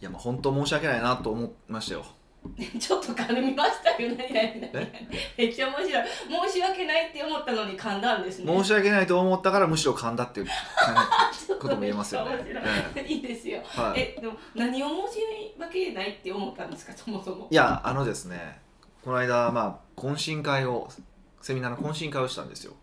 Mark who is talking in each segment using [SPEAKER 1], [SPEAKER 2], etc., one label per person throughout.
[SPEAKER 1] いやまあ本当申し訳ないなと思いましたよ。
[SPEAKER 2] ちょっと噛みましたよ。ね
[SPEAKER 1] え？
[SPEAKER 2] めっちゃ面白い。申し訳ないって思ったのに噛んだんですね。
[SPEAKER 1] 申し訳ないと思ったからむしろ噛んだっていう ことも言えますよね。
[SPEAKER 2] ちょっとめっちゃ面白い。いいですよ、
[SPEAKER 1] はい。
[SPEAKER 2] えでも何を申し訳ないって思ったんですか？そもそも。
[SPEAKER 1] いやあのですねこの間まあ懇親会をセミナーの懇親会をしたんですよ。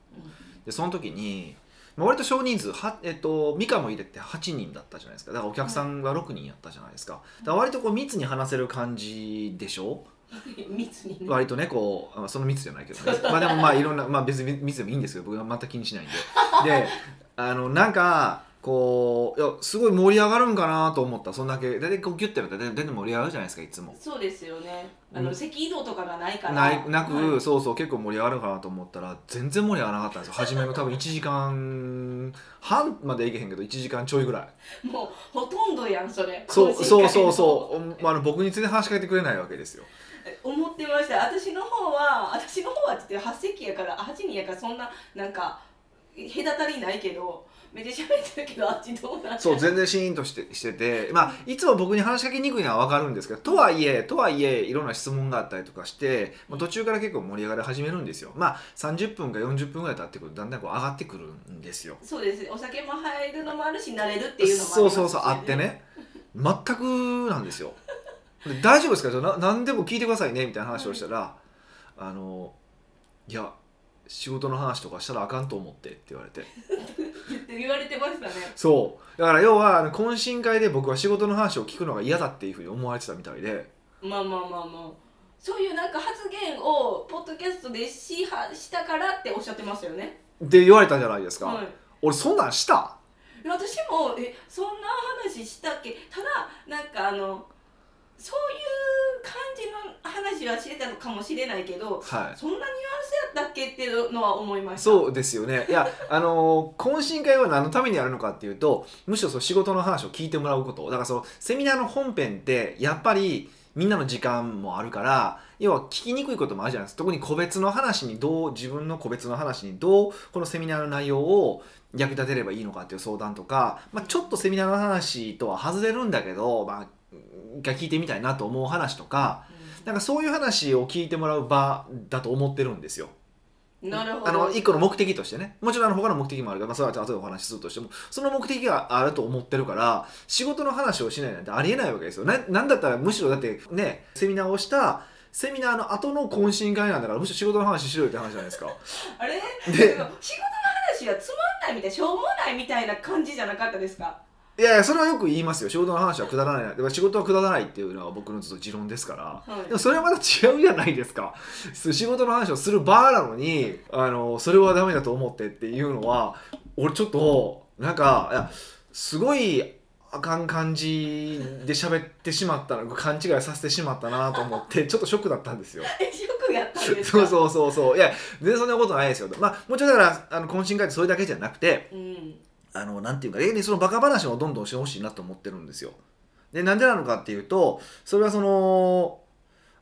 [SPEAKER 1] でその時にまあ割と少人数は、えっと、ミカも入れて8人だったじゃないですか。だからお客さんが6人やったじゃないですか。だから割とこう密に話せる感じでしょ？
[SPEAKER 2] 密にね。
[SPEAKER 1] 割とねこうあその密じゃないけどね。まあでもまあいろんなまあ別に密でもいいんですけど僕は全く気にしないんで。であのなんかこういやすごい盛り上がるんかなと思った。そんだけ。大体こうギュッてやったら全然盛り上がるじゃないですかいつも。
[SPEAKER 2] そうですよね。あ
[SPEAKER 1] うん。
[SPEAKER 2] の席移動とかがないから。
[SPEAKER 1] ないなく、
[SPEAKER 2] はい。
[SPEAKER 1] そうそう結構盛り上がるかなと思ったら全然盛り上がらなかったんですよ。初めの多分1時間半までいけへんけど1時間ちょいぐらい。
[SPEAKER 2] もうほとんどやんそれ。
[SPEAKER 1] そうそうそうそう、まあ、あの僕に全然話しかけてくれないわけですよ。
[SPEAKER 2] 思ってました。私の方は私の方はって言って8席やから8人やからそんななんか隔たりないけどめっちゃ喋ってるけどあっちどうなん
[SPEAKER 1] そう全然シーンとしてしてて、まあ、いつも僕に話しかけにくいのは分かるんですけどとはいえとはいえいろんな質問があったりとかして、まあ、途中から結構盛り上がり始めるんですよ。まあ30分か40分ぐらい経ってくるとだんだんこう上がってくるんですよ。
[SPEAKER 2] そうです。お酒も入るのもあるし慣れるっていうのもあ
[SPEAKER 1] そうそうそうあってね。全くなんですよ。で大丈夫ですか？な何でも聞いてくださいねみたいな話をしたら、あのいや仕事の話とかしたらあかんと思ってって言われて
[SPEAKER 2] って言われてましたね。
[SPEAKER 1] そう。だから要はあの懇親会で僕は仕事の話を聞くのが嫌だっていうふうに思われてたみたいで。
[SPEAKER 2] まあまあまあまあ。そういうなんか発言をポッドキャストでしはしたからっておっしゃってましたよね。
[SPEAKER 1] って言われたじゃないですか、
[SPEAKER 2] はい。
[SPEAKER 1] 俺そんなんした？
[SPEAKER 2] 私もえそんな話したっけ？ただなんかあのそういう感じの話はしてたのかもしれないけど
[SPEAKER 1] はい。
[SPEAKER 2] そんなニュアンスやったっけっていうのは思いました。
[SPEAKER 1] そうですよね。いや あの懇親会は何のためにやるのかっていうとむしろその仕事の話を聞いてもらうこと。だからそのセミナーの本編ってやっぱりみんなの時間もあるから要は聞きにくいこともあるじゃないですか。特に個別の話にどう自分の個別の話にどうこのセミナーの内容を役立てればいいのかっていう相談とか、まあ、ちょっとセミナーの話とは外れるんだけど、まあ、が聞いてみたいなと思う話とかなんかそういう話を聞いてもらう場だと思ってるんですよ。
[SPEAKER 2] うんなるほど。
[SPEAKER 1] あの一個の目的としてね。もちろんあの他の目的もあるから、まあ、それは後でお話しするとしてもその目的があると思ってるから仕事の話をしないなんてありえないわけですよ。ななんだったらむしろだってねセミナーをしたセミナーの後の懇親会なんだからむしろ仕事の話しろよって話じゃないですか。
[SPEAKER 2] あれ？
[SPEAKER 1] で
[SPEAKER 2] 仕事の話はつまんないみたいしょうもないみたいな感じじゃなかったですか？
[SPEAKER 1] いやいやそれはよく言いますよ。仕事の話はくだらないでも仕事はくだらないっていうのは僕のずっと持論ですから。
[SPEAKER 2] はい。
[SPEAKER 1] でもそれはまた違うじゃないですか。仕事の話をする場なのにあのそれはダメだと思ってっていうのは俺ちょっとなんかいやすごいあかん感じで喋ってしまったの勘違いさせてしまったなと思ってちょっとショックだったんですよ。
[SPEAKER 2] え ショックやったんですか？
[SPEAKER 1] そうそうそうそう。いや全然そんなことないですよ。まあもちろんだからあの懇親会ってそれだけじゃなくて
[SPEAKER 2] うん
[SPEAKER 1] あのなんていうか例にそのバカ話をどんどんしてほしいなと思ってるんですよ。でなんでなのかっていうとそれはその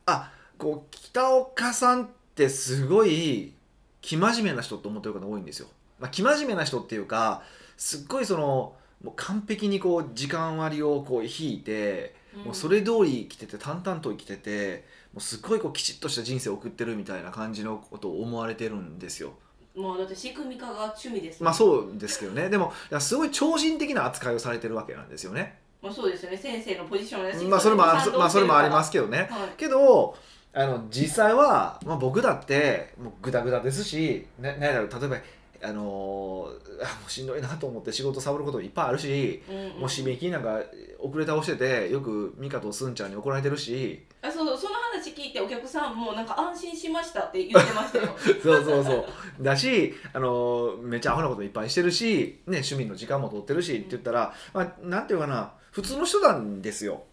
[SPEAKER 1] あこう北岡さんってすごい生真面目な人と思ってる方多いんですよ。まあ、生真面目な人っていうかすっごいそのもう完璧にこう時間割をこう引いて、もうそれ通り生きてて淡々と生きててもうすっごいこうきちっとした人生を送ってるみたいな感じのことを思われてるんですよ。
[SPEAKER 2] もうだって仕組み化が趣味ですもん。
[SPEAKER 1] まあそうですけどね。でもいやすごい超人的な扱いをされてるわけなんですよね。
[SPEAKER 2] まあそうですよね。先生のポジションだし
[SPEAKER 1] まあそれもあまあそれもありますけどね。
[SPEAKER 2] はい。
[SPEAKER 1] けどあの実際は、まあ、僕だってもうグダグダですしななんだろう例えばあのーあもうしんどいなと思って仕事サボることもいっぱいあるし、
[SPEAKER 2] うんうん。
[SPEAKER 1] もう締め切りなんか遅れ倒しててよくミカとスンちゃんに怒られてるし。
[SPEAKER 2] あそうそういてお客さんもなんか安心しましたって言ってましたよ。
[SPEAKER 1] そうそうそう。だし、あのーめっちゃアホなこといっぱいしてるし、ね、趣味の時間も取ってるしって言ったら、まあ、なんていうかな普通の人なんですよ。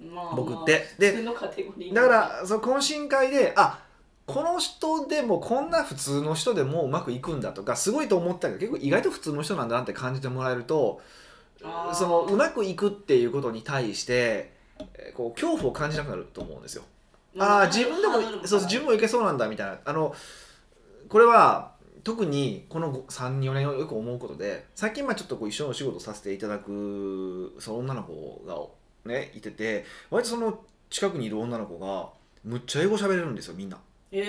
[SPEAKER 2] まあ
[SPEAKER 1] 僕って。で
[SPEAKER 2] 普通のカテゴリー。
[SPEAKER 1] だからその懇親会であこの人でもこんな普通の人でもうまくいくんだとかすごいと思ったけど結構意外と普通の人なんだなって感じてもらえるとそのうまくいくっていうことに対してえーこう恐怖を感じなくなると思うんですよ。ああ自分でもそう自分もいけそうなんだみたいな。あのこれは特にこの34年よく思うことで最近まあちょっとこう一緒のお仕事させていただくその女の子がねいてて割とその近くにいる女の子がむっちゃ英語喋れるんですよみんな。
[SPEAKER 2] え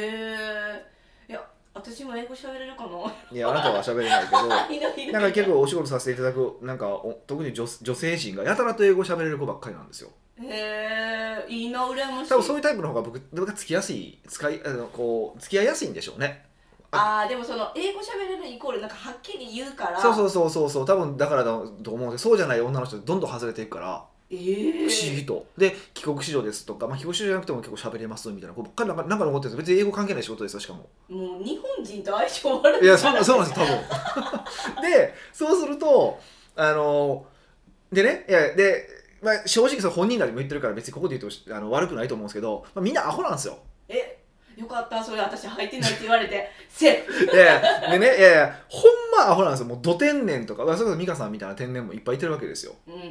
[SPEAKER 2] ー、いや私も英語喋れるかない
[SPEAKER 1] やあなたは喋れないけど なんか結構お仕事させていただくなんかお特に女女性陣がやたらと英語喋れる子ばっかりなんですよ
[SPEAKER 2] へえいいな羨ましい。
[SPEAKER 1] 多分そういうタイプの方が僕僕が付きやすい使いあのこう付き合いやすいんでしょうね。
[SPEAKER 2] ああでもその英語喋れるイコールなんかはっきり言うから。
[SPEAKER 1] そうそうそうそうそう多分だからだと思うんでそうじゃない女の人どんどん外れていくから
[SPEAKER 2] えー、
[SPEAKER 1] 不思議と。で帰国子女ですとか、まあ、帰国子女じゃなくても結構喋れますみたいなこうばっかりなんかなんか残ってるんです別に英語関係ない仕事ですよしかも。
[SPEAKER 2] もう日本人と相性悪い
[SPEAKER 1] いやそそうなんですよ多分。でそうするとあのでねいやで、まあ、正直その本人らにも言ってるから別にここで言うとあの悪くないと思うんですけど、まあ、みんなアホなんですよ。
[SPEAKER 2] えよかったそれ私入ってないって言われて。セーフ
[SPEAKER 1] いやいやでねいやいやほんまアホなんですよ。もうど天然とかまあそれこそ美香さんみたいな天然もいっぱいいてるわけですよ。
[SPEAKER 2] うんうん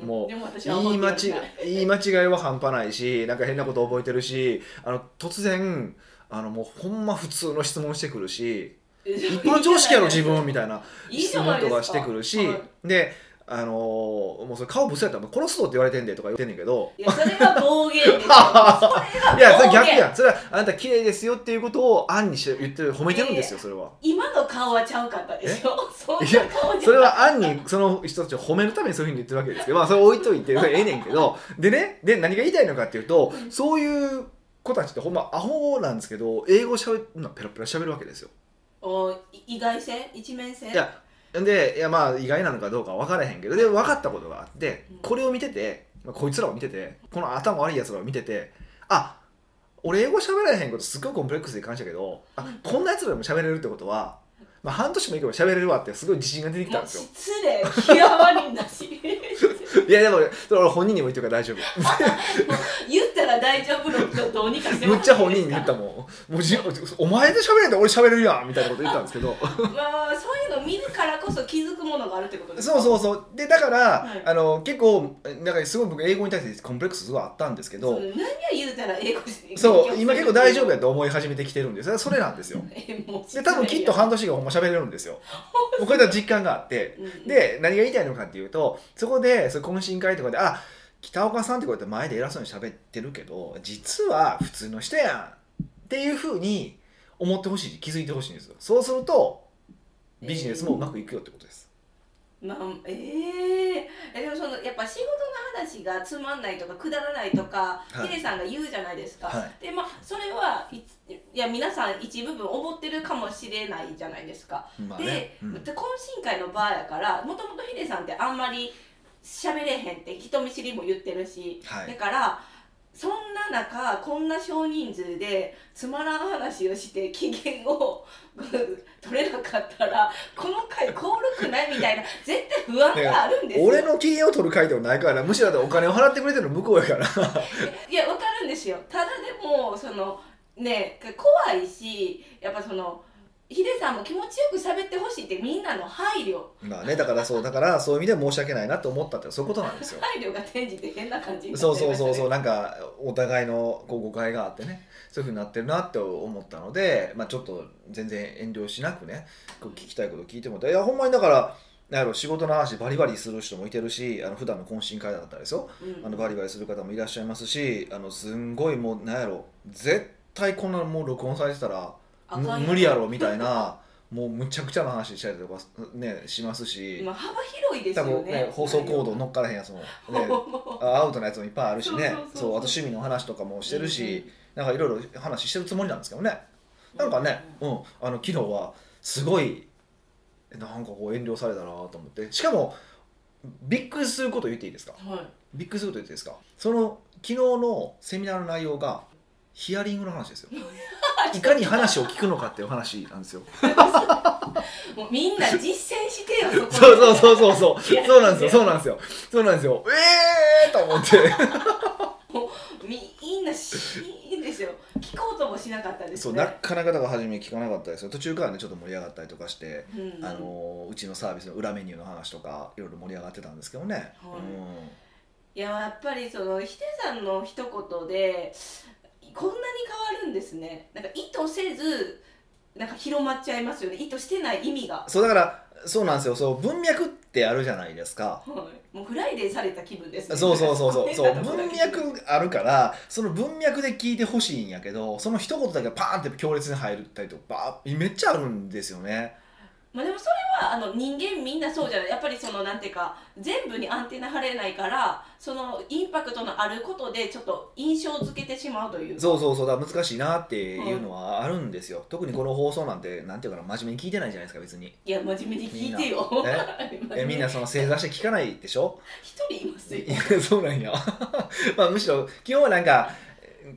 [SPEAKER 2] うん。
[SPEAKER 1] もう
[SPEAKER 2] でも私は
[SPEAKER 1] 言い間違言い間違いは半端ないしなんか変なこと覚えてるしあの突然あのもうほんま普通の質問してくるし一般常識やろ自分みたいな質問とかしてくるし
[SPEAKER 2] は
[SPEAKER 1] であのーもうそれ顔ぶせやったら殺すぞって言われてんでとか言ってんねんけど。
[SPEAKER 2] いやそれは暴言 それ
[SPEAKER 1] い
[SPEAKER 2] は
[SPEAKER 1] やそれ逆やん。それはあなた綺麗ですよっていうことを案にして言ってる褒めてるんですよそれは。
[SPEAKER 2] 今の顔はちゃうかったでしょ。そんな顔じゃ
[SPEAKER 1] それは案にその人たちを褒めるためにそういうふうに言ってるわけですけど。まあそれ置いといてそれええねんけど。でねで何が言いたいのかっていうとそういう子たちってほんまアホなんですけど英語しゃべるのペラペラしゃべるわけですよ。
[SPEAKER 2] お意外性？一面性？
[SPEAKER 1] いやでいやまあ意外なのかどうかは分からへんけどで分かったことがあって
[SPEAKER 2] うん。
[SPEAKER 1] これを見てて、まあ、こいつらを見ててこの頭悪いやつらを見ててあ俺英語喋られへんことすっごいコンプレックスで感じたけどあこんなやつらでも喋れるってことは、まあ、半年もいけば喋れるわってすごい自信が出てきたんですよ。
[SPEAKER 2] 失礼。極まりなし。
[SPEAKER 1] いやでも俺本人にも言ってるから大丈夫。
[SPEAKER 2] 言ったら大丈夫の人どうにかして
[SPEAKER 1] むっちゃ本人に言
[SPEAKER 2] っ
[SPEAKER 1] ったもん。もうじお前で喋れんで俺喋れるやんみたいなこと言ったんですけど。
[SPEAKER 2] まあそういうの見るからこそ気づくものがあるってことですか？
[SPEAKER 1] そうそうそう。でだから、
[SPEAKER 2] はい。
[SPEAKER 1] あの結構だからすごい僕英語に対してコンプレックスすごいあったんですけど。
[SPEAKER 2] 何や言うたら英語
[SPEAKER 1] そう今結構大丈夫や
[SPEAKER 2] と
[SPEAKER 1] と思い始めてきてるんですそれなんですよ。で多分きっと半年がほんま喋れるんですよ。僕は実感があって。
[SPEAKER 2] うん。
[SPEAKER 1] で何が言いたいのかっていうとそこでその懇親会とかであ北岡さんってこうやって前で偉そうに喋ってるけど実は普通の人やんっていうふうに思ってほしい気づいてほしいんですよ。そうするとビジネスもうまくいくよってことです、
[SPEAKER 2] まあえー。えでもそのやっぱ仕事の話がつまんないとかくだらないとか、
[SPEAKER 1] はい。
[SPEAKER 2] ヒデさんが言うじゃないですか、
[SPEAKER 1] は
[SPEAKER 2] でまあそれはいや皆さん一部分思ってるかもしれないじゃないですか、
[SPEAKER 1] まあ
[SPEAKER 2] で
[SPEAKER 1] ね、うん。
[SPEAKER 2] で懇親会の場やからもともとヒデさんってあんまり喋れへんって人見知りも言ってるし、
[SPEAKER 1] はい。
[SPEAKER 2] だからそんな中こんな少人数でつまらん話をして機嫌を 取れなかったらこの回効力ないみたいな絶対不安があるんですよ。
[SPEAKER 1] 俺の機嫌を取る回ではないからむしろだってお金を払ってくれてるの向こうやから。
[SPEAKER 2] いやわかるんですよ。ただでもそのね怖いしやっぱそのヒデさんも気持ちよく喋ってほしいってみんなの配慮。
[SPEAKER 1] まあねだからそうだからそういう意味で申し訳ないなと思ったってそういうことなんですよ。
[SPEAKER 2] 配慮が転じて変な感じになって
[SPEAKER 1] そうそうそうそう
[SPEAKER 2] う
[SPEAKER 1] なんかお互いのこう誤解があってね。そういうふうになってるなって思ったので、まあ、ちょっと全然遠慮しなくねこう聞きたいこと聞いてもらって。いやほんまにだからなんやろ仕事の話バリバリする人もいてるしあの普段の懇親会だったらですよ。
[SPEAKER 2] ん。
[SPEAKER 1] あのバリバリする方もいらっしゃいますしあのすんごいもうなんやろ絶対こんなのもう録音されてたら
[SPEAKER 2] あかんよ
[SPEAKER 1] む無理やろみたいなもうむちゃくちゃな話したりとかねしますし。
[SPEAKER 2] まあ幅広いです
[SPEAKER 1] 多
[SPEAKER 2] よね。
[SPEAKER 1] 分ね放送コード乗っからへんやつも、ね、あ アウトなやつもいっぱいあるしね。
[SPEAKER 2] そう
[SPEAKER 1] あと趣味の話とかもしてるし、なんかいろいろ話してるつもりなんですけどね。なんかね、うん、あの昨日はすごいなんかこう遠慮されたなと思って。しかもびっくりすること言っていいですか？
[SPEAKER 2] はい。
[SPEAKER 1] びっくりすること言っていいですか？その昨日のセミナーの内容がヒアリングの話ですよ。いかに話を聞くのかっていう話なんですよ。
[SPEAKER 2] もうみんな実践して。よそこ
[SPEAKER 1] そうそうそうそう。そうなんですよ。そうなんですよ。そうなんですよ。ええーと思って。
[SPEAKER 2] みんなしいいんですよ。聞こうともしなかったですね。
[SPEAKER 1] そうなかなかだから初め聞かなかったですよ。途中からねちょっと盛り上がったりとかして、
[SPEAKER 2] うん。
[SPEAKER 1] あのうちのサービスの裏メニューの話とかいろいろ盛り上がってたんですけどね、
[SPEAKER 2] はい。いややっぱりそのヒデさんの一言でこんなに変わるんですね。なんか意図せずなんか広まっちゃいますよね。意図してない意味が。
[SPEAKER 1] そうだからそうなんですよ。そう文脈ってあるじゃないですか。
[SPEAKER 2] はい、もうフライデーされた気分ですね。
[SPEAKER 1] そうそうそうそう。そう文
[SPEAKER 2] け
[SPEAKER 1] 脈あるからその文脈で聞いてほしいんやけどその一言だけパーンって強烈に入ったりとかめっちゃあるんですよね
[SPEAKER 2] まあでもそれはあの人間みんなそうじゃない。やっぱりそのなんていうか全部にアンテナ張れないからそのインパクトのあることでちょっと印象付けてしまうという
[SPEAKER 1] そうそうそう。だ難しいなっていうのはあるんですよ、特にこの放送なんてなんていうかな真面目に聞いてないじゃないですか別に。
[SPEAKER 2] いや真面目に聞いてよ。
[SPEAKER 1] えみんなその正座して聞かないでしょ？
[SPEAKER 2] 一人いますよ。
[SPEAKER 1] そうなんや まあむしろ基本はなんか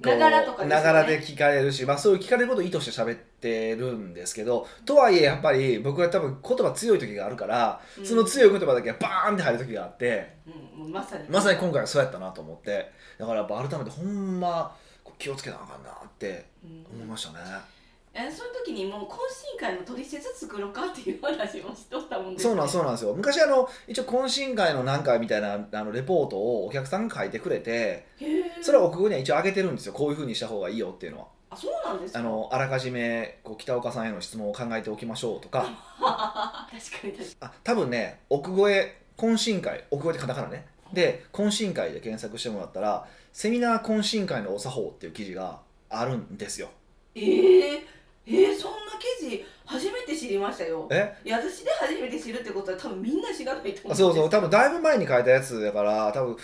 [SPEAKER 2] ながらとかね。
[SPEAKER 1] ながらで聞かれるし、まあ、そういう聞かれることを意図して喋ってるんですけどとはいえやっぱり僕は多分言葉強い時があるから、
[SPEAKER 2] うん。
[SPEAKER 1] その強い言葉だけがバーンって入る時があって
[SPEAKER 2] うん、まさに。
[SPEAKER 1] まさに今回はそうやったなと思ってだからやっぱ改めてほんま気をつけなあかんなって
[SPEAKER 2] うん
[SPEAKER 1] 思いましたね、
[SPEAKER 2] えその時にもう懇親会の取説作ろうかっていう話もしとったもんです
[SPEAKER 1] そうなんそうなんですよ。昔あの一応懇親会のなんかみたいなあのレポートをお客さんが書いてくれてそれは奥語には一応上げてるんですよ。こういうふうにした方がいいよっていうのは。
[SPEAKER 2] あそうなんですか。
[SPEAKER 1] あのあらかじめこう北岡さんへの質問を考えておきましょうとか。
[SPEAKER 2] 確かに確かに。
[SPEAKER 1] あ多分ね奥越え懇親会奥越えってカタカナね。で懇親会で検索してもらったらセミナー懇親会のお作法っていう記事があるんですよ。
[SPEAKER 2] えー、えー、そんな記事初めて知りましたよ。
[SPEAKER 1] え？
[SPEAKER 2] いや私で初めて知るってことは多分みんな知らないと思
[SPEAKER 1] あそうそう。
[SPEAKER 2] う
[SPEAKER 1] 多分だいぶ前に書いたやつだから多分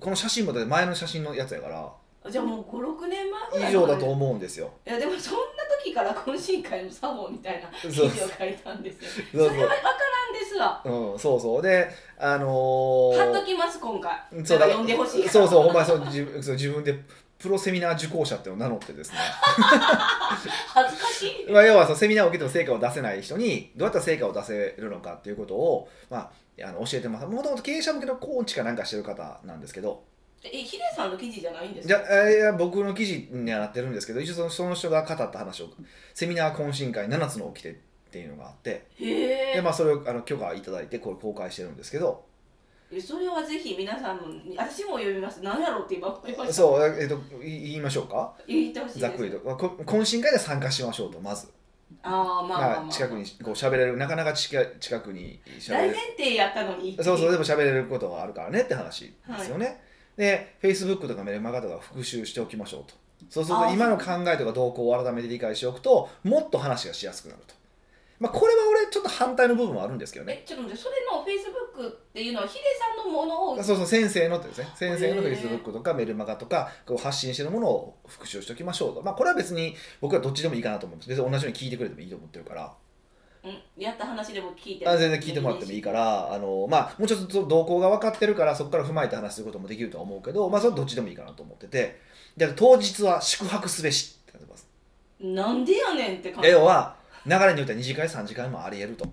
[SPEAKER 1] この写真も前の写真のやつやから。
[SPEAKER 2] じゃあもう56年前
[SPEAKER 1] 以上だと思うんですよ。
[SPEAKER 2] いやでもそんな時から懇親会の作法みたいな記事を書いたんですよ。それは分からんですわ。
[SPEAKER 1] うん、そうそう。であのー
[SPEAKER 2] 貼っときます今回。
[SPEAKER 1] そう
[SPEAKER 2] だんでほしい
[SPEAKER 1] そうそうほんまにそう自分そう自分でプロセミナー受講者っていうのを名乗ってですね。
[SPEAKER 2] 恥ずかしい。
[SPEAKER 1] まあ要はそうセミナーを受けても成果を出せない人にどうやったら成果を出せるのかっていうことを、まあ、あの教えてますもともと経営者向けのコーチかなんかしてる方なんですけど。
[SPEAKER 2] えヒデさんの記事じゃないんです
[SPEAKER 1] じゃ
[SPEAKER 2] か
[SPEAKER 1] あいや僕の記事にはなってるんですけど一応そのその人が語った話をセミナー懇親会7つの掟っていうのがあって。で、まあ、それをあの許可いただいてこれ公開してるんですけど
[SPEAKER 2] それはぜひ皆さんも私も読みます。何やろうって今思いました。
[SPEAKER 1] そう、えっと、い言いましょうか？
[SPEAKER 2] 言ってほしい
[SPEAKER 1] ざっくりと、懇親会で参加しましょうとまず、
[SPEAKER 2] ああまあまあ、
[SPEAKER 1] 近くにこう喋れるなかなか近近くに喋れる。
[SPEAKER 2] 大前提やったのに。
[SPEAKER 1] そうそうでも喋れることがあるからねって話ですよね、で Facebook とかメルマガとか復習しておきましょうと。そうすると今の考えとか動向を改めて理解しておくともっと話がしやすくなると、まあ、これは反対の部分もあるんですけどね。
[SPEAKER 2] えちょっと待ってそれのフェイスブックっていうのはヒデさんのものを
[SPEAKER 1] そうそう先生のってですね。先生の
[SPEAKER 2] へー
[SPEAKER 1] Facebook とかメルマガとかこう発信してるものを復習しておきましょうと、まあ、これは別に僕はどっちでもいいかなと思うんです。別に同じように聞いてくれてもいいと思ってるから。
[SPEAKER 2] うん、やった話でも聞いて。
[SPEAKER 1] あ全然聞いてもらってもいいからあの、まあ、もうちょっと動向が分かってるからそこから踏まえて話することもできるとは思うけど、まあ、それはどっちでもいいかなと思ってて。で当日は宿泊すべしってなってます。
[SPEAKER 2] なんでやねんって感じ。
[SPEAKER 1] で要は流れによっては2次会3次会もありえると。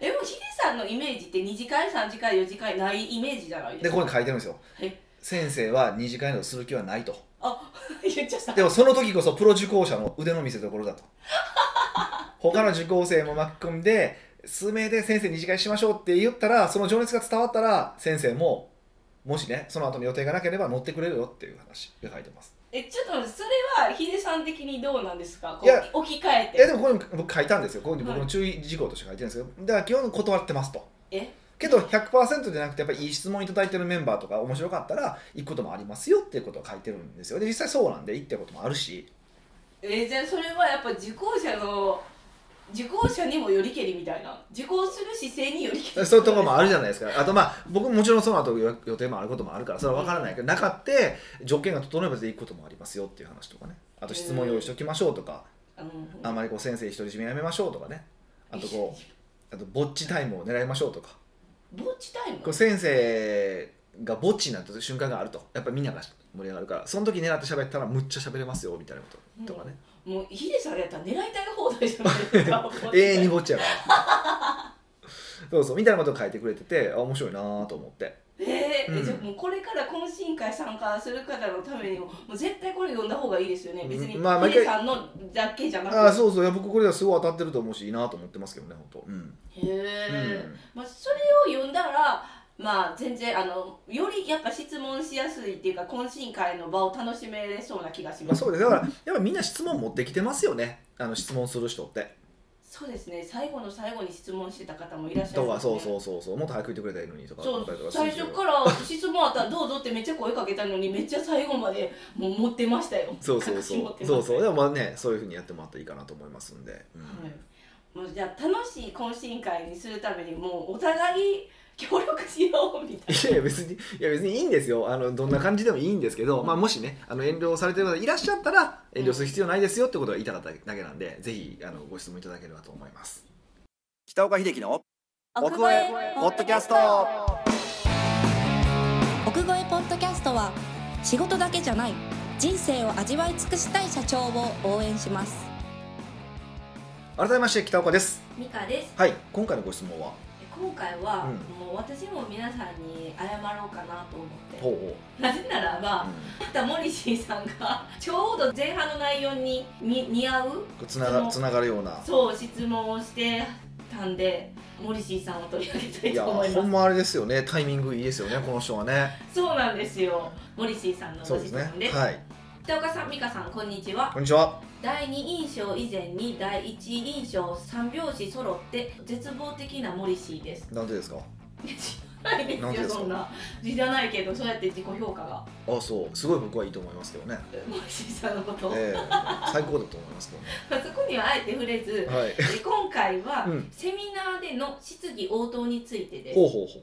[SPEAKER 2] でもヒデさんのイメージって2次会3次会4次会ないイメージじゃないですか？
[SPEAKER 1] でここに書いてるんですよ。
[SPEAKER 2] はい
[SPEAKER 1] 先生は2次会などする気はないと。
[SPEAKER 2] あ 言っちゃった。
[SPEAKER 1] でもその時こそプロ受講者の腕の見せ所だと。他の受講生も巻き込んで数名で先生2次会しましょうって言ったらその情熱が伝わったら先生ももしねその後の予定がなければ乗ってくれるよっていう話が書いてます
[SPEAKER 2] えちょっとそれはヒデさん的にどうなんですか？こ
[SPEAKER 1] いや
[SPEAKER 2] う置き換えて。
[SPEAKER 1] えでもここに僕書いたんですよ。ここに僕の注意事項として書いてるんですけどだから基本断ってますと。
[SPEAKER 2] え？
[SPEAKER 1] けど100%じゃなくてやっぱりいい質問いただいてるメンバーとか面白かったら行くこともありますよっていうことを書いてるんですよ。で実際そうなんで行ってることもあるし。
[SPEAKER 2] えじゃあそれはやっぱ受講者の受講者にもよりけりみたいな。受講する姿勢によりけり。
[SPEAKER 1] そういうところもあるじゃないですか。あとまあ僕もちろんその後予予定もあることもあるからそれは分からないけど、なかって条件が整えばで行くこともありますよっていう話とかね。あと質問用意しておきましょうとか、
[SPEAKER 2] うん。
[SPEAKER 1] あんまりこう先生独り占めやめましょうとかね。あとこうあとぼっちタイムを狙いましょうとか。
[SPEAKER 2] ぼっちタイム？
[SPEAKER 1] こう先生がぼっちになった瞬間があると。やっぱりみんなが盛り上がるから。その時狙って喋ったらむっちゃ喋れますよみたいなこととかね、
[SPEAKER 2] もうヒデさんやったら狙いたい放題じゃないですか
[SPEAKER 1] 永遠 にぼっちやから。そうそうみたいなことを書いてくれててあ面白いなと思って。
[SPEAKER 2] えー
[SPEAKER 1] うん。
[SPEAKER 2] じゃあもうこれから懇親会参加する方のためにももう絶対これ読んだ方がいいですよね。別にヒ
[SPEAKER 1] うんまあ
[SPEAKER 2] さんのだけじゃなくて。
[SPEAKER 1] あそうそう。いや僕これはすごい当たってると思うしいいなと思ってますけどね本当。うん。
[SPEAKER 2] へえ、
[SPEAKER 1] うん。
[SPEAKER 2] まあ、それを読んだらまあ全然あのよりやっぱ質問しやすいっていうか懇親会の場を楽しめそうな気がし
[SPEAKER 1] まあ、
[SPEAKER 2] ます、
[SPEAKER 1] そうです。だからやっぱみんな質問持ってきてますよね。あの質問する人って。
[SPEAKER 2] そうですね。最後の最後に質問してた方もいらっしゃる
[SPEAKER 1] とかそう
[SPEAKER 2] う
[SPEAKER 1] そうそうそう。もっと早く言ってくれたらいいのにとか
[SPEAKER 2] そう。
[SPEAKER 1] 思ったりとか。す
[SPEAKER 2] 最
[SPEAKER 1] るけど
[SPEAKER 2] 初から質問あったらどうぞってめっちゃ声かけたのにめっちゃ最後までもう持ってましたよ。
[SPEAKER 1] そうそうそう。
[SPEAKER 2] 隠し持ってました
[SPEAKER 1] そうそう。でもまあねそういうふうにやってもらったらいいかなと思いますんで、うん。
[SPEAKER 2] はい、もうじゃあ楽しい懇親会にするためにもうお互い協力しようみたい
[SPEAKER 1] いやいや別にいや別にいいんですよ。あのどんな感じでもいいんですけど、まあ、もしねあの遠慮されてる方いらっしゃったら遠慮する必要ないですよってことが言いたかっただけなんで、ぜひあのご質問いただければと思います。北岡秀樹の
[SPEAKER 2] な
[SPEAKER 1] 奥越えポッドキャスト。
[SPEAKER 3] 奥越えポッドキャストは仕事だけじゃない人生を味わい尽くしたい社長を応援します。
[SPEAKER 1] 改めまして北岡です。
[SPEAKER 2] ミカです。
[SPEAKER 1] はい今回のご質問は？
[SPEAKER 2] 今回は、
[SPEAKER 1] うん。
[SPEAKER 2] もう私も皆さんに謝ろうかなと思って。
[SPEAKER 1] ほうほ
[SPEAKER 2] なぜならば、
[SPEAKER 1] う、
[SPEAKER 2] またモリシーさんがちょうど前半の内容にに似合う
[SPEAKER 1] うん、つながつながるような。
[SPEAKER 2] そう質問をしてたんでモリシーさんを取り上げたいと思います。
[SPEAKER 1] ほんまあれですよね。タイミングいいですよねこの人はね。
[SPEAKER 2] そうなんですよ。モリシーさんの
[SPEAKER 1] そうです。
[SPEAKER 2] ご質問です
[SPEAKER 1] ね。はい
[SPEAKER 2] 北岡さん美香さんこんにちは。
[SPEAKER 1] こんにちは。
[SPEAKER 2] 第二印象以前に第一印象三拍子揃って絶望的なモリシーです。
[SPEAKER 1] なんでですか？
[SPEAKER 2] 知らないです
[SPEAKER 1] なんでですか？
[SPEAKER 2] よそんな。知らないけどそうやって自己評価が。
[SPEAKER 1] あそう。すごい僕はいいと思いますけどね。
[SPEAKER 2] モリシーさんのこと、
[SPEAKER 1] ええ。最高だと思いますけど
[SPEAKER 2] あそこにはあえて触れず
[SPEAKER 1] はい。
[SPEAKER 2] で今回は、
[SPEAKER 1] うん。
[SPEAKER 2] セミナーでの質疑応答についてです。
[SPEAKER 1] ほうほうほう。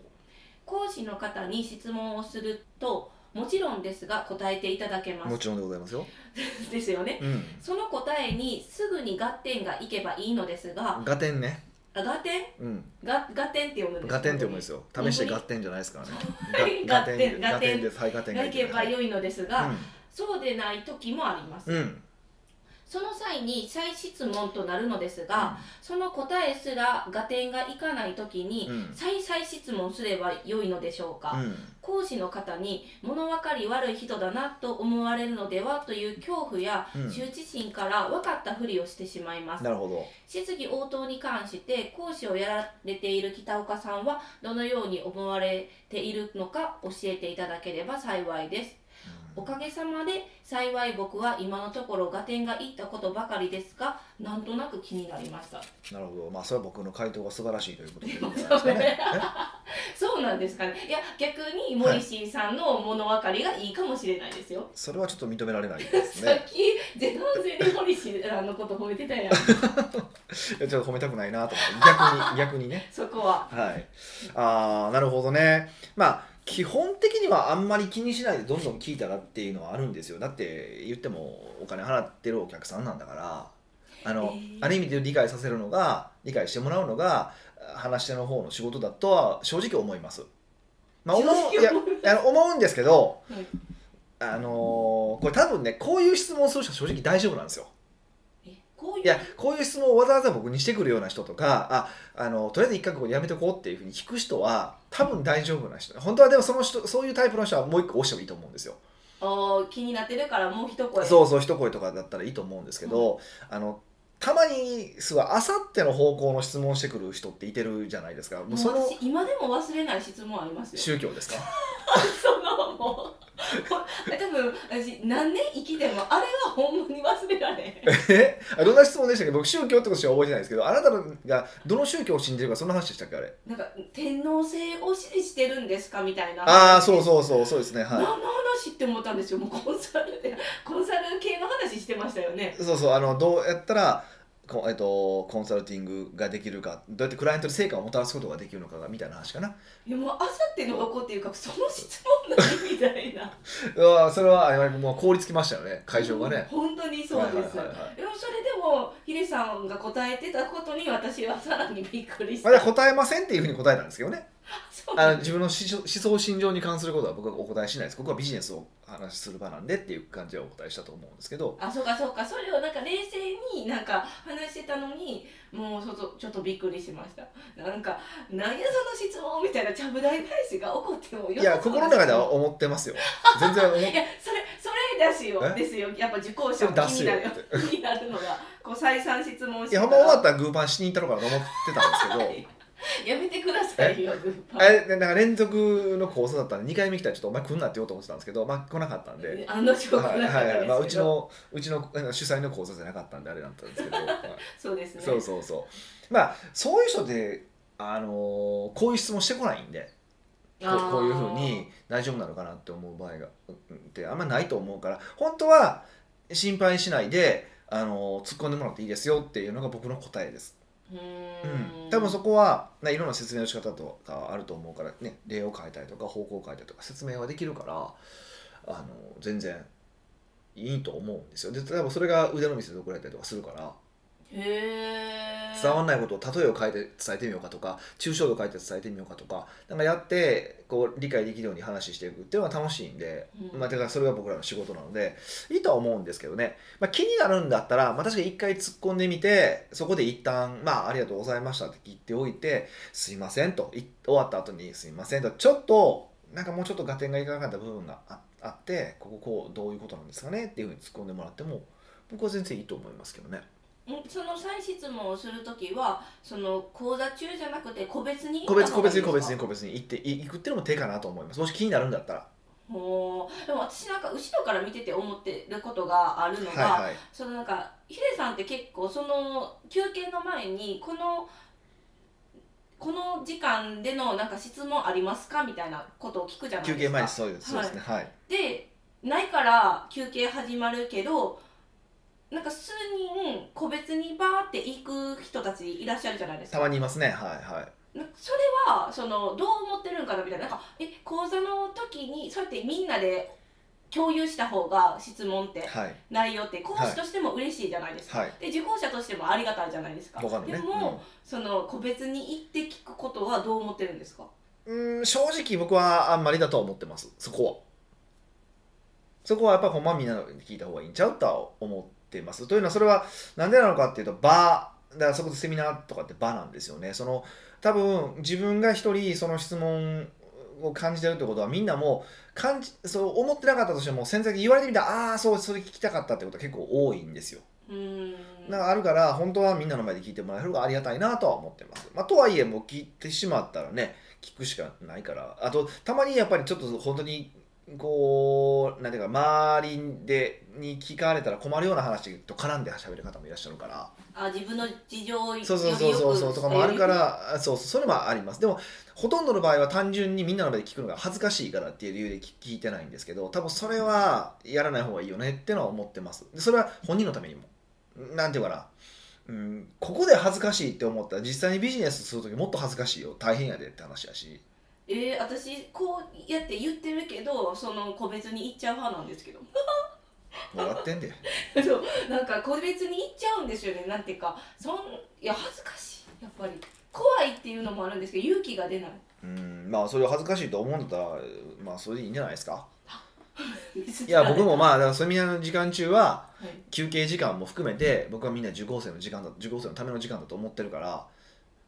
[SPEAKER 2] 講師の方に質問をするともちろんですが答えていただけます。
[SPEAKER 1] もちろんでございますよ。
[SPEAKER 2] ですよね。
[SPEAKER 1] うん。
[SPEAKER 2] その答えにすぐに合点がいけばいいのですが
[SPEAKER 1] ガテンね。
[SPEAKER 2] あ合点？
[SPEAKER 1] うん。
[SPEAKER 2] が合点って読むんです
[SPEAKER 1] ガテンって読むんですよ。試してガ
[SPEAKER 2] っ
[SPEAKER 1] テンじゃないですからね。
[SPEAKER 2] はい
[SPEAKER 1] ガ
[SPEAKER 2] ガテン
[SPEAKER 1] ガテンです。はいガテン
[SPEAKER 2] がいけば良いのですが、
[SPEAKER 1] う
[SPEAKER 2] そうでない時もあります、
[SPEAKER 1] んうん
[SPEAKER 2] その際に再質問となるのですが、その答えすら合点がいかない時に、
[SPEAKER 1] うん。
[SPEAKER 2] 再々質問すれば良いのでしょうか、
[SPEAKER 1] うん。
[SPEAKER 2] 講師の方に物分かり悪い人だなと思われるのではという恐怖や
[SPEAKER 1] うん。
[SPEAKER 2] 羞恥心から分かったふりをしてしまいます、
[SPEAKER 1] なるほど。
[SPEAKER 2] 質疑応答に関して講師をやられている北岡さんはどのように思われているのか教えていただければ幸いですおかげさまで幸い僕は今のところ合点がいったことばかりですがなんとなく気になりました。
[SPEAKER 1] なるほど。まあそれは僕の回答が素晴らしいということで。いいんじゃないです。かね
[SPEAKER 2] そうなんですかね。いや逆にモリシーさんの物分かりがいいかもしれないですよ、
[SPEAKER 1] それはちょっと認められないです
[SPEAKER 2] さっ
[SPEAKER 1] ね
[SPEAKER 2] き前半戦でモリシーさんのこと褒めてたやん。
[SPEAKER 1] ちょっと褒めたくないなと思って。逆に逆にね。
[SPEAKER 2] そこは。
[SPEAKER 1] はい。ああなるほどね。まあ基本的にはあんまり気にしないでどんどん聞いたらっていうのはあるんですよ。だって言ってもお金払ってるお客さんなんだから。あの、
[SPEAKER 2] えー。
[SPEAKER 1] ある意味で理解させるのが理解してもらうのが話し手の方の仕事だとは正直思います。まあ、思ういや
[SPEAKER 2] 思
[SPEAKER 1] うんですけど、
[SPEAKER 2] はい。
[SPEAKER 1] あのーこれ多分ねこういう質問する人は正直大丈夫なんですよ。
[SPEAKER 2] えこういう？
[SPEAKER 1] いやこういう質問をわざわざ僕にしてくるような人とかああのとりあえず一回ここでやめとこうっていうふうに聞く人は多分大丈夫な人。本当はでもその人そういうタイプの人はもう一個押してもいいと思うんですよ。
[SPEAKER 2] あー気になってるからもう一声。
[SPEAKER 1] そうそう一声とかだったらいいと思うんですけど、あのたまにすごいあさっての方向の質問してくる人っていてるじゃないですか。も
[SPEAKER 2] もう
[SPEAKER 1] うその
[SPEAKER 2] 私今でも忘れない質問ありますよ。
[SPEAKER 1] 宗教ですか？
[SPEAKER 2] 多分私何年生きてもあれはほんまに忘れられへん。
[SPEAKER 1] え？あどんな質問でしたっけ？僕宗教ってことしか覚えてないですけどあなたがどの宗教を信じるかそんな話でしたっけ？あれ。
[SPEAKER 2] なんか天皇制を支持してるんですかみたいな
[SPEAKER 1] ああそうそうそうそうですね。
[SPEAKER 2] 何の
[SPEAKER 1] は
[SPEAKER 2] 話って思ったんですよ。もうコンサルでコンサル系の話してましたよね。
[SPEAKER 1] いそうそうあのどうやったらこえっと、コンサルティングができるかどうやってクライアントに成果をもたらすことができるのかがみたいな話かな。い
[SPEAKER 2] やもうあさっての方向っていうかその質問何みたいな。
[SPEAKER 1] それはあもう凍りつきましたよね。会場がね、
[SPEAKER 2] 本当にそうです、
[SPEAKER 1] はいはいはいはい。
[SPEAKER 2] でもそれでもヒデさんが答えてたことに私はさらにびっくりし
[SPEAKER 1] ま
[SPEAKER 2] た、
[SPEAKER 1] 答えませんっていうふうに答えたんですけどねあの自分の思想心情に関することは僕はお答えしないです。ここはビジネスを話しする場なんでっていう感じでお答えしたと思うんですけど。
[SPEAKER 2] あそうかそうか。それをなんか冷静になんか話してたのにもうちょっとちょっとびっくりしました。なんか何やその質問みたいなちゃぶ台返しが起こってもよ
[SPEAKER 1] い。や心の中では思ってますよ。全然思っ
[SPEAKER 2] いやそれそれですよ。
[SPEAKER 1] え？
[SPEAKER 2] ですよ。やっぱ受講者も気になる。よ気になるのがこう再三質問して
[SPEAKER 1] いやほんま終わったらグーパンしに行ったのかなと思ってたんですけど、
[SPEAKER 2] はい やめてくださいよグッパ
[SPEAKER 1] あれなんか連続のコースだったんで2回目来たらちょっとお前来んなって言おうと思ってたんですけど、まあ、来なかったんで。
[SPEAKER 2] あの状
[SPEAKER 1] はい
[SPEAKER 2] 況なかった
[SPEAKER 1] はいはいまあ、うちのうちの主催の講座じゃなかったんであれだったんですけど、はい
[SPEAKER 2] そうですね。
[SPEAKER 1] そうそうそう。まあそういう人で、あのーこういう質問してこないんで。こ
[SPEAKER 2] あー。
[SPEAKER 1] こういうふうに大丈夫なのかなって思う場合がうんってあんまないと思うから本当は心配しないで、あのー突っ込んでもらっていいですよっていうのが僕の答えです。
[SPEAKER 2] う
[SPEAKER 1] ん、多分そこは、な、いろんな説明の仕方とかあると思うからね。例を変えたりとか方向を変えたりとか説明はできるからあの全然いいと思うんですよ。で例えばそれが腕の見せ所やったりとかするから伝わらないことを例えを変えて伝えてみようかとか抽象度を変えて伝えてみようかとかなんかやってこう理解できるように話していくっていうのは楽しいんで、
[SPEAKER 2] うん。
[SPEAKER 1] まあ、てかそれが僕らの仕事なのでいいとは思うんですけどね、まあ、気になるんだったら、まあ、確かに一回突っ込んでみてそこで一旦まあありがとうございましたって言っておいてすいませんとい終わった後にすいませんとちょっとなんかもうちょっと合点がいかなかった部分がああってこここうどういうことなんですかねっていうふうに突っ込んでもらっても僕は全然いいと思いますけどね。
[SPEAKER 2] んその再質問をするときはその講座中じゃなくて個別に
[SPEAKER 1] 個別個別に個別に
[SPEAKER 2] に
[SPEAKER 1] 個別に行ってい行くっていうのも手かなと思います。もし気になるんだったら。
[SPEAKER 2] もうでも私なんか後ろから見てて思ってることがあるのが、
[SPEAKER 1] はいはい。
[SPEAKER 2] そのなんかヒデさんって結構その休憩の前にこのこの時間でのなんか質問ありますか？みたいなことを聞くじゃないですか。
[SPEAKER 1] 休憩前にそうですそうですね。はい、
[SPEAKER 2] でないから休憩始まるけどなんか数人個別にバーって行く人たちいらっしゃるじゃないですか。
[SPEAKER 1] たまにいますね。はいはい。
[SPEAKER 2] なそれはそのどう思ってるんかなみたいな。なんかえ講座の時にそうやってみんなで共有した方が質問って
[SPEAKER 1] はい。
[SPEAKER 2] 内容って講師としても嬉しいじゃないですか、
[SPEAKER 1] はい。
[SPEAKER 2] で受講者としてもありがたいじゃないですか。
[SPEAKER 1] ね。
[SPEAKER 2] でも、その個別に行って聞くことはどう思ってるんですか？
[SPEAKER 1] うん、うん正直僕はあんまりだとは思ってます。そこは。そこはやっぱほんまみんなの聞いた方がいいんちゃうとは思ってます。というのはそれはなんでなのかっていうと場だからそこでセミナーとかって場なんですよね。その多分自分が一人その質問を感じてるってことはみんなも感じそう思ってなかったとしても潜在的に言われてみたらああーそうそれ聞きたかったってことは結構多いんですよ。
[SPEAKER 2] うーん。
[SPEAKER 1] なんかあるから本当はみんなの前で聞いてもらえる方がありがたいなとは思ってます、まあ、とはいえもう聞いてしまったらね聞くしかないから。あとたまにやっぱりちょっと本当にこうなんていうか周りでに聞かれたら困るような話と絡んで喋る方もいらっしゃるから。
[SPEAKER 2] あ自分の事情を
[SPEAKER 1] そうそうそうそうそうとかもあるからあそうそうそれもあります。でもほとんどの場合は単純にみんなの前で聞くのが恥ずかしいからっていう理由で聞聞いてないんですけど多分それはやらない方がいいよねってのは思ってます。でそれは本人のためにも。なんていうかな。うん、ここで恥ずかしいって思ったら実際にビジネスする時もっと恥ずかしいよ。大変やでって話やし。
[SPEAKER 2] えー、私こうやって言ってるけどその個別に行っちゃう派なんですけど
[SPEAKER 1] 笑ってんで
[SPEAKER 2] そうなんか個別に行っちゃうんですよね。なんていうかそんいや恥ずかしい。やっぱり。怖いっていうのもあるんですけど勇気が出ない。
[SPEAKER 1] うん。まあそれを恥ずかしいと思うんだったらまあそれでいいんじゃないですか。
[SPEAKER 2] い
[SPEAKER 1] いや僕も まあだからセミナーの時間中は
[SPEAKER 2] はい。
[SPEAKER 1] 休憩時間も含めて僕はみんな受講生の時間だ受講生のための時間だと思ってるから別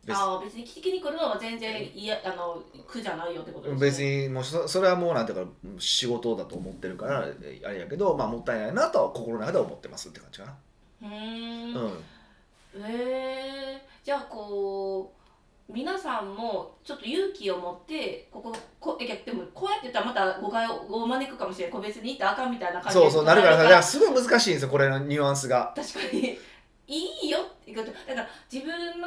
[SPEAKER 2] ああ別に聞きに来るのは全然いやあの苦じゃないよってことですね。
[SPEAKER 1] 別にもうそそれはもうなんていうか仕事だと思ってるからえあれやけどまあもったいないなとは心の中では思ってますって感じか
[SPEAKER 2] うーん。
[SPEAKER 1] なうん。
[SPEAKER 2] えー、じゃあこう皆さんもちょっと勇気を持ってこここいやでもこうやって言ったらまた誤解をを招くかもしれない個別に行ったらあかんみたいな感じ
[SPEAKER 1] そうそうなるからすごい難しいんですよこれのニュアンスが。
[SPEAKER 2] 確かに。いいよってことだから自分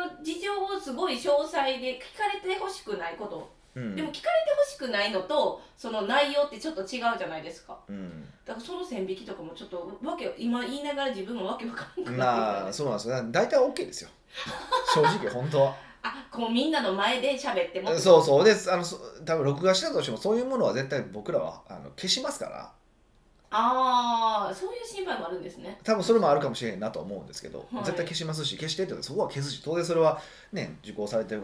[SPEAKER 2] 情をすごい詳細で聞かれてほしくないこと、
[SPEAKER 1] うん。
[SPEAKER 2] でも聞かれてほしくないのとその内容ってちょっと違うじゃないですか。
[SPEAKER 1] うん。
[SPEAKER 2] だからその線引きとかもちょっとわけ今言いながら自分もわけわかんなくな
[SPEAKER 1] あそうなんですよ。大体 OK ですよ。正直本当は。
[SPEAKER 2] あこうみんなの前で喋っても。
[SPEAKER 1] そうそう。であのそ多分録画したとしてもそういうものは絶対僕らはあの消しますから
[SPEAKER 2] ああそういう心配もあるんですね。
[SPEAKER 1] 多分それもあるかもしれんなと思うんですけど、
[SPEAKER 2] はい。
[SPEAKER 1] 絶対消しますし消してってそこは消すし当然それはね受講されてる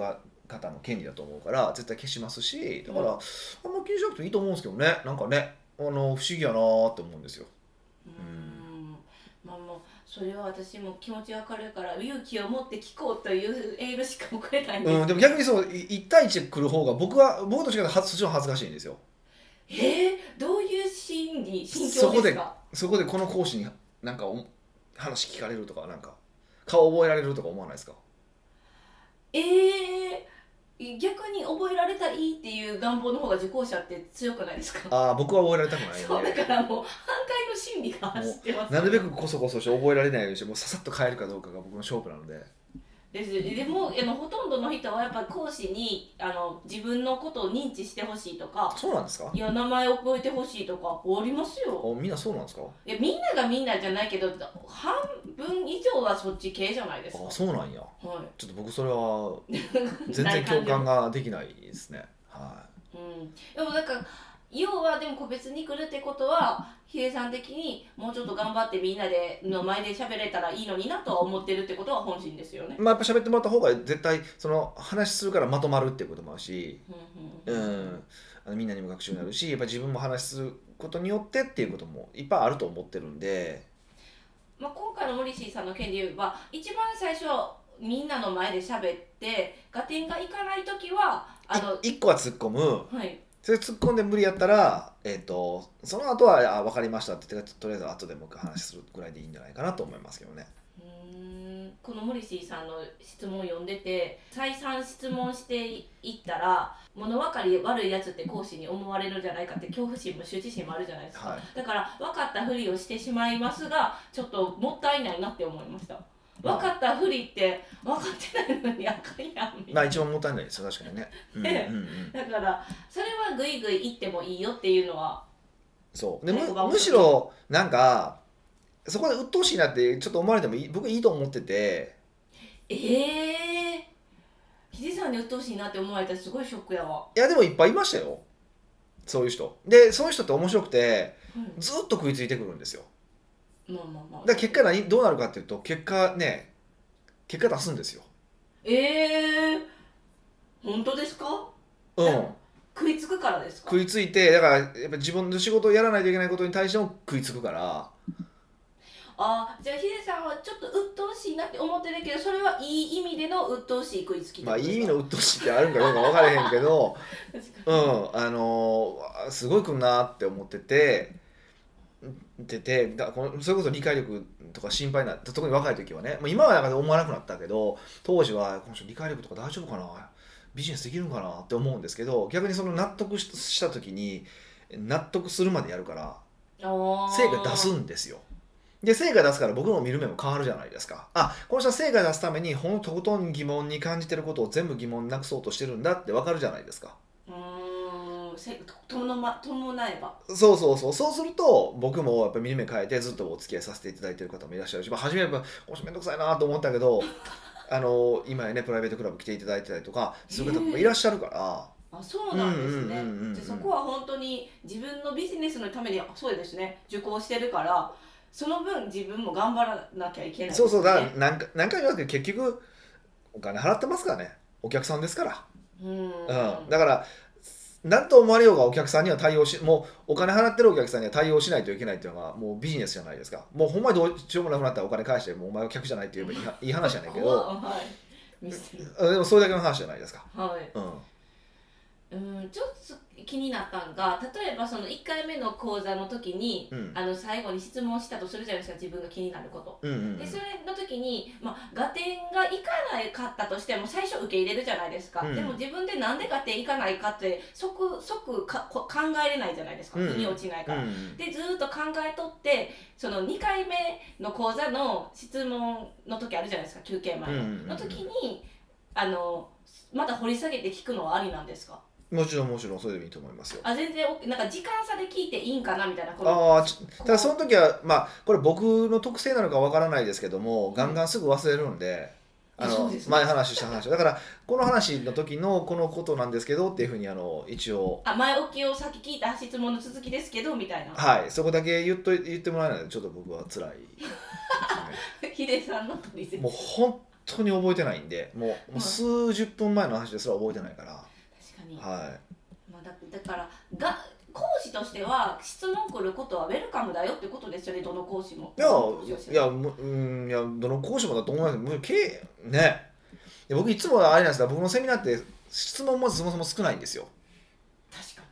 [SPEAKER 1] 方の権利だと思うから絶対消しますしだから、
[SPEAKER 2] うん。
[SPEAKER 1] あんま気にしなくていいと思うんですけどね。なんかねあの不思議やなーって思うんですよ。
[SPEAKER 2] うーん。まあもうそれは私も気持ちわかるから勇気を持って聞こうというエールしか送れないんです、
[SPEAKER 1] うん、でも逆にそうい1対1で来る方が僕は僕と違ってはそっちの恥ずかしいんですよ。
[SPEAKER 2] えー、どう心理心境ですか？
[SPEAKER 1] そこでこの講師になんかお話聞かれるとかなんか顔覚えられるとか思わないですか？
[SPEAKER 2] えー、逆に覚えられたらいいっていう願望の方が受講者って強くないですか？
[SPEAKER 1] ああ僕は覚えられたくない
[SPEAKER 2] そうだからもう反対の心理が走ってます。
[SPEAKER 1] なるべくこそこそして覚えられないようにしてもうささっと変えるかどうかが僕の勝負なので
[SPEAKER 2] です。でもあのほとんどの人はやっぱ講師にあの自分のことを認知してほしいとか
[SPEAKER 1] そうなんですか？
[SPEAKER 2] いや名前覚えてほしいとかありますよ。
[SPEAKER 1] あみんなそうなんですか？
[SPEAKER 2] いやみんながみんなじゃないけど半分以上はそっち系じゃないですか。
[SPEAKER 1] あそうなんや。
[SPEAKER 2] は
[SPEAKER 1] ちょっと僕それは
[SPEAKER 2] い
[SPEAKER 1] 全然共感ができないですね。は
[SPEAKER 2] うん、でもなんか要はでも個別に来るってことはヒデさん的にもうちょっと頑張ってみんなでの前で喋れたらいいのになとは思ってるってことは本心ですよね。
[SPEAKER 1] い。まあやっぱ喋ってもらった方が絶対その話するからまとまるっていうこともあるし
[SPEAKER 2] うん
[SPEAKER 1] あのみんなにも学習になるしやっぱ自分も話することによってっていうこともいっぱいあると思ってるんで。
[SPEAKER 2] まあ、今回のモリシーさんの件で言えば一番最初みんなの前で喋って合点がいかない時はあの
[SPEAKER 1] い一個は突っ込む。
[SPEAKER 2] はい
[SPEAKER 1] それ突っ込んで無理やったら、えっとその後はあ分かりましたって言ってとりあえず後でもう一回話するぐらいでいいんじゃないかなと思いますけどね。
[SPEAKER 2] ん。このモリシーさんの質問を読んでて再三質問していったら物分かり悪いやつって講師に思われるんじゃないかって恐怖心も羞恥心もあるじゃないですか、
[SPEAKER 1] はい。
[SPEAKER 2] だから分かったふりをしてしまいますがちょっともったいないなって思いました分かったふりって分かってないのにあかんやんみたいな。
[SPEAKER 1] まあ一番もったいないですよ確かにね。うんうん
[SPEAKER 2] ね
[SPEAKER 1] うん、
[SPEAKER 2] だからそれはグイグイ言ってもいいよっていうのは
[SPEAKER 1] そう。でむむしろなんかそこで鬱陶しいなってちょっと思われてもいい僕いいと思ってて。
[SPEAKER 2] ええー、ヒデさんに鬱陶しいなって思われたらすごいショックやわ、
[SPEAKER 1] いやでもいっぱいいましたよ。そういう人。でそういう人って面白くて
[SPEAKER 2] うん。
[SPEAKER 1] ずっと食いついてくるんですよ
[SPEAKER 2] まあまあまあ。
[SPEAKER 1] だから結果何どうなるかっていうと結果ね結果出すんですよ。
[SPEAKER 2] ええー、本当ですか？
[SPEAKER 1] うん。
[SPEAKER 2] 食いつくからですか？
[SPEAKER 1] 食いついてだからやっぱ自分の仕事をやらないといけないことに対しても食いつくから。
[SPEAKER 2] あじゃあヒデさんはちょっと鬱陶しいなって思ってるけどそれはいい意味での鬱陶しい食いつき
[SPEAKER 1] まあいい意味の鬱陶しいってあるんかどうか分からへんけど
[SPEAKER 2] 確
[SPEAKER 1] うんあのーすごい来るなって思っててててだこのそれこそ理解力とか心配な特に若い時はね、まあ、今はなんか思わなくなったけど当時はこの人理解力とか大丈夫かな？ビジネスできるんかな？って思うんですけど逆にその納得しした時に納得するまでやるから成果出すんですよ。で成果出すから僕の見る目も変わるじゃないですか。あこの人は成果出すためにほんとことん疑問に感じてることを全部疑問なくそうとしてるんだって分かるじゃないですか
[SPEAKER 2] 伴えば。
[SPEAKER 1] そうそうそう。そうすると僕もやっぱり見る目変えてずっとお付き合いさせていただいてる方もいらっしゃるし、まあ、初めはやっぱこの人めんどくさいなと思ったけど あの今やねプライベートクラブ来ていただいてたりとかする方もいらっしゃるから、
[SPEAKER 2] あそうなんですね。そこは本当に自分のビジネスのためにそうですね。受講してるからその分自分も頑張らなきゃいけないね。
[SPEAKER 1] そうそう。だから何回何回も言いますけど結局お金払ってますからね。お客さんですから、
[SPEAKER 2] うん。
[SPEAKER 1] うん、だから何と思われようがお客さんには対応しもうお金払ってるお客さんには対応しないといけないっていうのがもうビジネスじゃないですか。もうほんまにどうしようもなくなったらお金返してもうお前は客じゃないって言えばいいはいい話じゃないけど。
[SPEAKER 2] はい。
[SPEAKER 1] でもそれだけの話じゃないですか、
[SPEAKER 2] はい。
[SPEAKER 1] うん、
[SPEAKER 2] うんちょっと気になったんが例えばその1回目の講座の時に、
[SPEAKER 1] うん。
[SPEAKER 2] あの最後に質問したとするじゃないですか自分が気になること。
[SPEAKER 1] うんうんうん。
[SPEAKER 2] でそれの時に、まあ、合点がいかないかったとしても最初受け入れるじゃないですか、
[SPEAKER 1] うん。
[SPEAKER 2] でも自分でなんで合点いかないかって即即かこ考えれないじゃないですか。
[SPEAKER 1] うん。
[SPEAKER 2] 腑に落ちないから。
[SPEAKER 1] うん
[SPEAKER 2] でずーっと考えとってその2回目の講座の質問の時あるじゃないですか休憩前の,、
[SPEAKER 1] うんうんうん
[SPEAKER 2] の時にあのまた掘り下げて聞くのはありなんですか？
[SPEAKER 1] もちろんもちろんそれでもいいと思いますよ。
[SPEAKER 2] あ全然なんか時間差で聞いていいんかなみたいな
[SPEAKER 1] ああちただその時はまあこれ僕の特性なのかわからないですけどもガンガンすぐ忘れるんで、あの
[SPEAKER 2] そうですね。
[SPEAKER 1] 前話した話だからこの話の時のこのことなんですけどっていうふうにあの一応。
[SPEAKER 2] あ前置きをさっき聞いた質問の続きですけどみたいな。
[SPEAKER 1] はい。そこだけ言っとい言ってもらえないのでちょっと僕は辛い。
[SPEAKER 2] ヒデさんの取説。
[SPEAKER 1] ねもう本当に覚えてないんでもうもう数十分前の話ですら覚えてないから
[SPEAKER 2] 確かに、
[SPEAKER 1] はい。
[SPEAKER 2] まあ、だだからが講師としては質問来ることはウェルカムだよってことですよねどの講師も。
[SPEAKER 1] いやいやむうんいやどの講師もだと思いますけどね。僕いつもあれなんですが僕のセミナーって質問もそもそも少ないんですよ。
[SPEAKER 2] 確か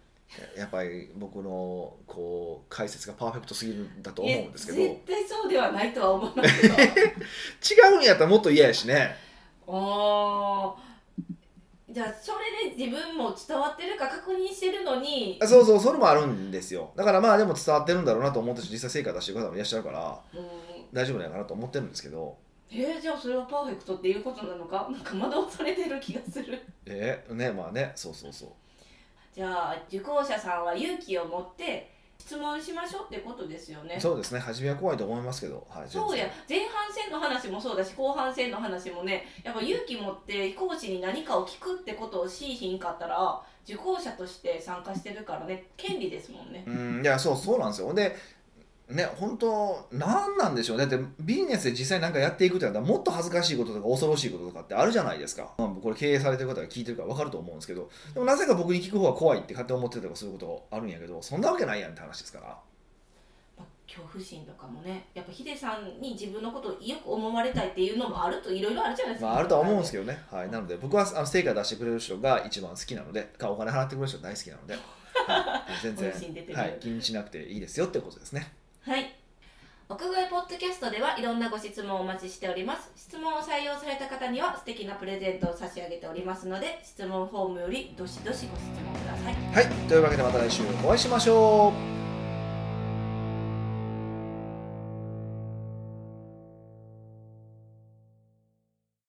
[SPEAKER 1] やっぱり僕のこう解説がパーフェクトすぎるんだと
[SPEAKER 2] に
[SPEAKER 1] 思うんですけど。
[SPEAKER 2] 絶対そうではないとは思いますけど。
[SPEAKER 1] うんやったらもっと嫌やしね。
[SPEAKER 2] あーじゃあそれで自分も伝わってるか確認してるのに。
[SPEAKER 1] そうそうそれもあるんですよ。だからまあでも伝わってるんだろうなと思って実際成果出してる方もいらっしゃるから
[SPEAKER 2] うん。
[SPEAKER 1] 大丈夫なのかなと思ってるんですけど。
[SPEAKER 2] えー、じゃあそれはパーフェクトっていうことなのか？なんか惑わされてる気がする。
[SPEAKER 1] えー、ねまあね。そうそうそう。
[SPEAKER 2] じゃあ受講者さんは勇気を持って質問しましょうってことですよね。
[SPEAKER 1] そうですね。初めは怖いと思いますけど、はい、
[SPEAKER 2] そうや。前半戦の話もそうだし後半戦の話もねやっぱ勇気持って講師に何かを聞くってことをしいひんかったら受講者として参加してるからね。権利ですもんね。
[SPEAKER 1] うんいやそうそうなんですよ。でね本当なんなんでしょうね。だってビジネスで実際なんかやっていくってなったらもっと恥ずかしいこととか恐ろしいこととかってあるじゃないですか、まあ、これ経営されてる方が聞いてるから分かると思うんですけどでもなぜか僕に聞く方が怖いって勝手に思ってたりとかすることあるんやけどそんなわけないやんって話ですから。
[SPEAKER 2] まあ恐怖心とかもねやっぱヒデさんに自分のことをよく思われたいっていうのもあるといろいろあるじゃないですか、
[SPEAKER 1] まあ、あるとは思うんですけどね、はい、なので僕はあの成果出してくれる人が一番好きなのでかお金払ってくれる人が大好きなので、はい、全然 はい、気にしなくていいですよってことですね
[SPEAKER 2] はい。屋外ポッドキャストではいろんなご質問をお待ちしております。質問を採用された方には素敵なプレゼントを差し上げておりますので質問フォームよりどしどしご質問ください。
[SPEAKER 1] はい。というわけでまた来週お会いしましょう。